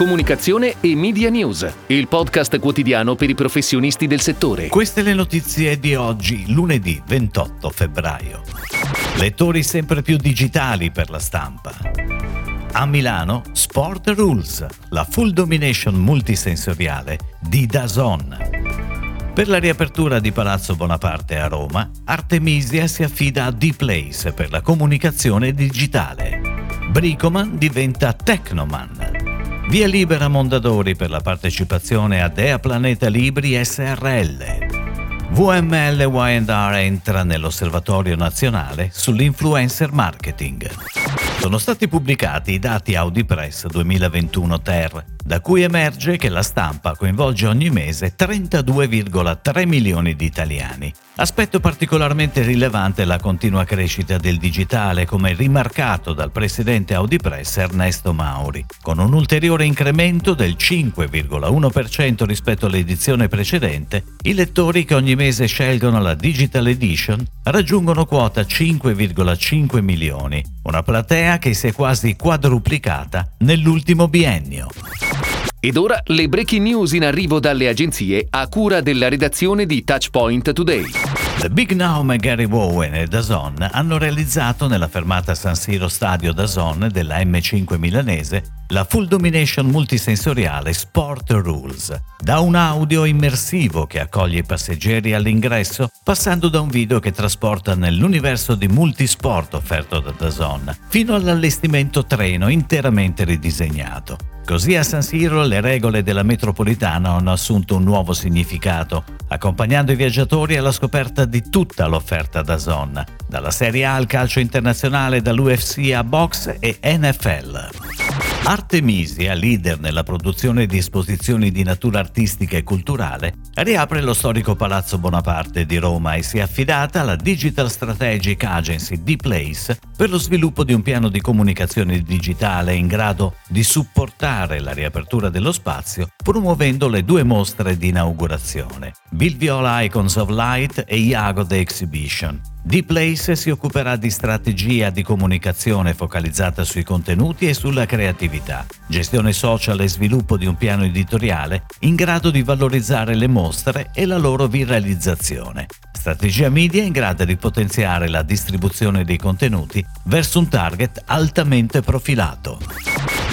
comunicazione e media news, il podcast quotidiano per i professionisti del settore. Queste le notizie di oggi, lunedì 28 febbraio. Lettori sempre più digitali per la stampa. A Milano, Sport Rules, la full domination multisensoriale di Dazon. Per la riapertura di Palazzo Bonaparte a Roma, Artemisia si affida a D-Place per la comunicazione digitale. Bricoman diventa Technoman. Via libera Mondadori per la partecipazione a Dea Planeta Libri SRL. VML Y&R entra nell'Osservatorio nazionale sull'influencer marketing. Sono stati pubblicati i dati Audipress 2021 Ter, da cui emerge che la stampa coinvolge ogni mese 32,3 milioni di italiani. Aspetto particolarmente rilevante è la continua crescita del digitale, come rimarcato dal presidente Audipress Ernesto Mauri, con un ulteriore incremento del 5,1% rispetto all'edizione precedente, i lettori che ogni mese scelgono la Digital Edition raggiungono quota 5,5 milioni, una platea che si è quasi quadruplicata nell'ultimo biennio. Ed ora le breaking news in arrivo dalle agenzie a cura della redazione di Touchpoint Today. The Big Now e Gary Wowen e Dazon hanno realizzato nella fermata San Siro Stadio Dazon della M5 milanese la full domination multisensoriale Sport Rules, da un audio immersivo che accoglie i passeggeri all'ingresso, passando da un video che trasporta nell'universo di multisport offerto da Dazon, fino all'allestimento treno interamente ridisegnato. Così a San Siro le regole della metropolitana hanno assunto un nuovo significato, accompagnando i viaggiatori alla scoperta di tutta l'offerta da Zon, dalla Serie A al calcio internazionale, dall'UFC a box e NFL. Artemisia, leader nella produzione di esposizioni di natura artistica e culturale, riapre lo storico Palazzo Bonaparte di Roma e si è affidata alla Digital Strategic Agency D-Place per lo sviluppo di un piano di comunicazione digitale in grado di supportare la riapertura dello spazio, promuovendo le due mostre di inaugurazione, Bill Viola Icons of Light e Iago The Exhibition, D-Place si occuperà di strategia di comunicazione focalizzata sui contenuti e sulla creatività, gestione social e sviluppo di un piano editoriale in grado di valorizzare le mostre e la loro viralizzazione. Strategia media in grado di potenziare la distribuzione dei contenuti verso un target altamente profilato.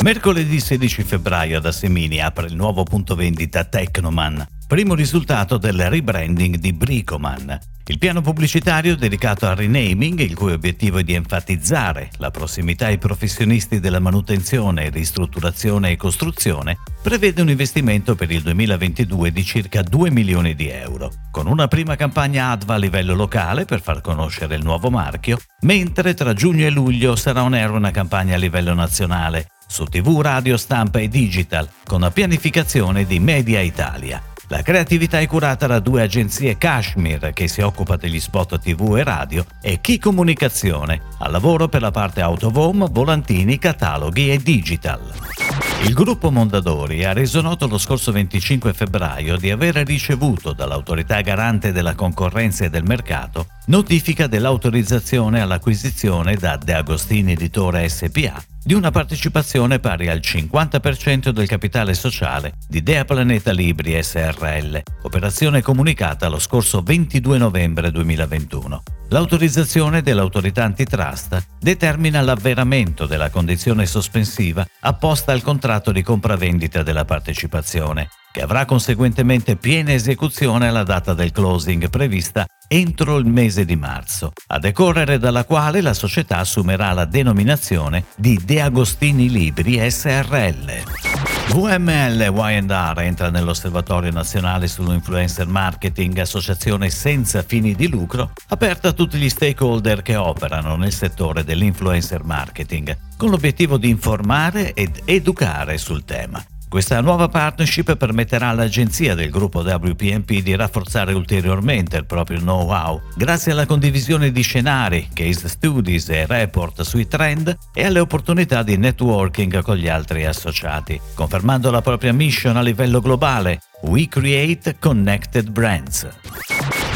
Mercoledì 16 febbraio ad Assemini apre il nuovo punto vendita Technoman, primo risultato del rebranding di Bricoman. Il piano pubblicitario dedicato al renaming, il cui obiettivo è di enfatizzare la prossimità ai professionisti della manutenzione, ristrutturazione e costruzione, prevede un investimento per il 2022 di circa 2 milioni di euro, con una prima campagna ADVA a livello locale per far conoscere il nuovo marchio, mentre tra giugno e luglio sarà on air una campagna a livello nazionale, su TV, radio, stampa e digital, con la pianificazione di Media Italia. La creatività è curata da due agenzie Kashmir che si occupa degli spot TV e radio e Chi Comunicazione, al lavoro per la parte autovom, volantini, cataloghi e digital. Il gruppo Mondadori ha reso noto lo scorso 25 febbraio di aver ricevuto dall'autorità garante della concorrenza e del mercato notifica dell'autorizzazione all'acquisizione da De Agostini Editore SPA di una partecipazione pari al 50% del capitale sociale di Dea Planeta Libri SRL, operazione comunicata lo scorso 22 novembre 2021. L'autorizzazione dell'autorità antitrust determina l'avveramento della condizione sospensiva apposta al contratto di compravendita della partecipazione, che avrà conseguentemente piena esecuzione alla data del closing prevista entro il mese di marzo, a decorrere dalla quale la società assumerà la denominazione di De Agostini Libri SRL. VML Y&R entra nell'Osservatorio Nazionale sull'Influencer Marketing, associazione senza fini di lucro, aperta a tutti gli stakeholder che operano nel settore dell'influencer marketing, con l'obiettivo di informare ed educare sul tema. Questa nuova partnership permetterà all'agenzia del gruppo WPMP di rafforzare ulteriormente il proprio know-how grazie alla condivisione di scenari, case studies e report sui trend e alle opportunità di networking con gli altri associati, confermando la propria mission a livello globale We Create Connected Brands.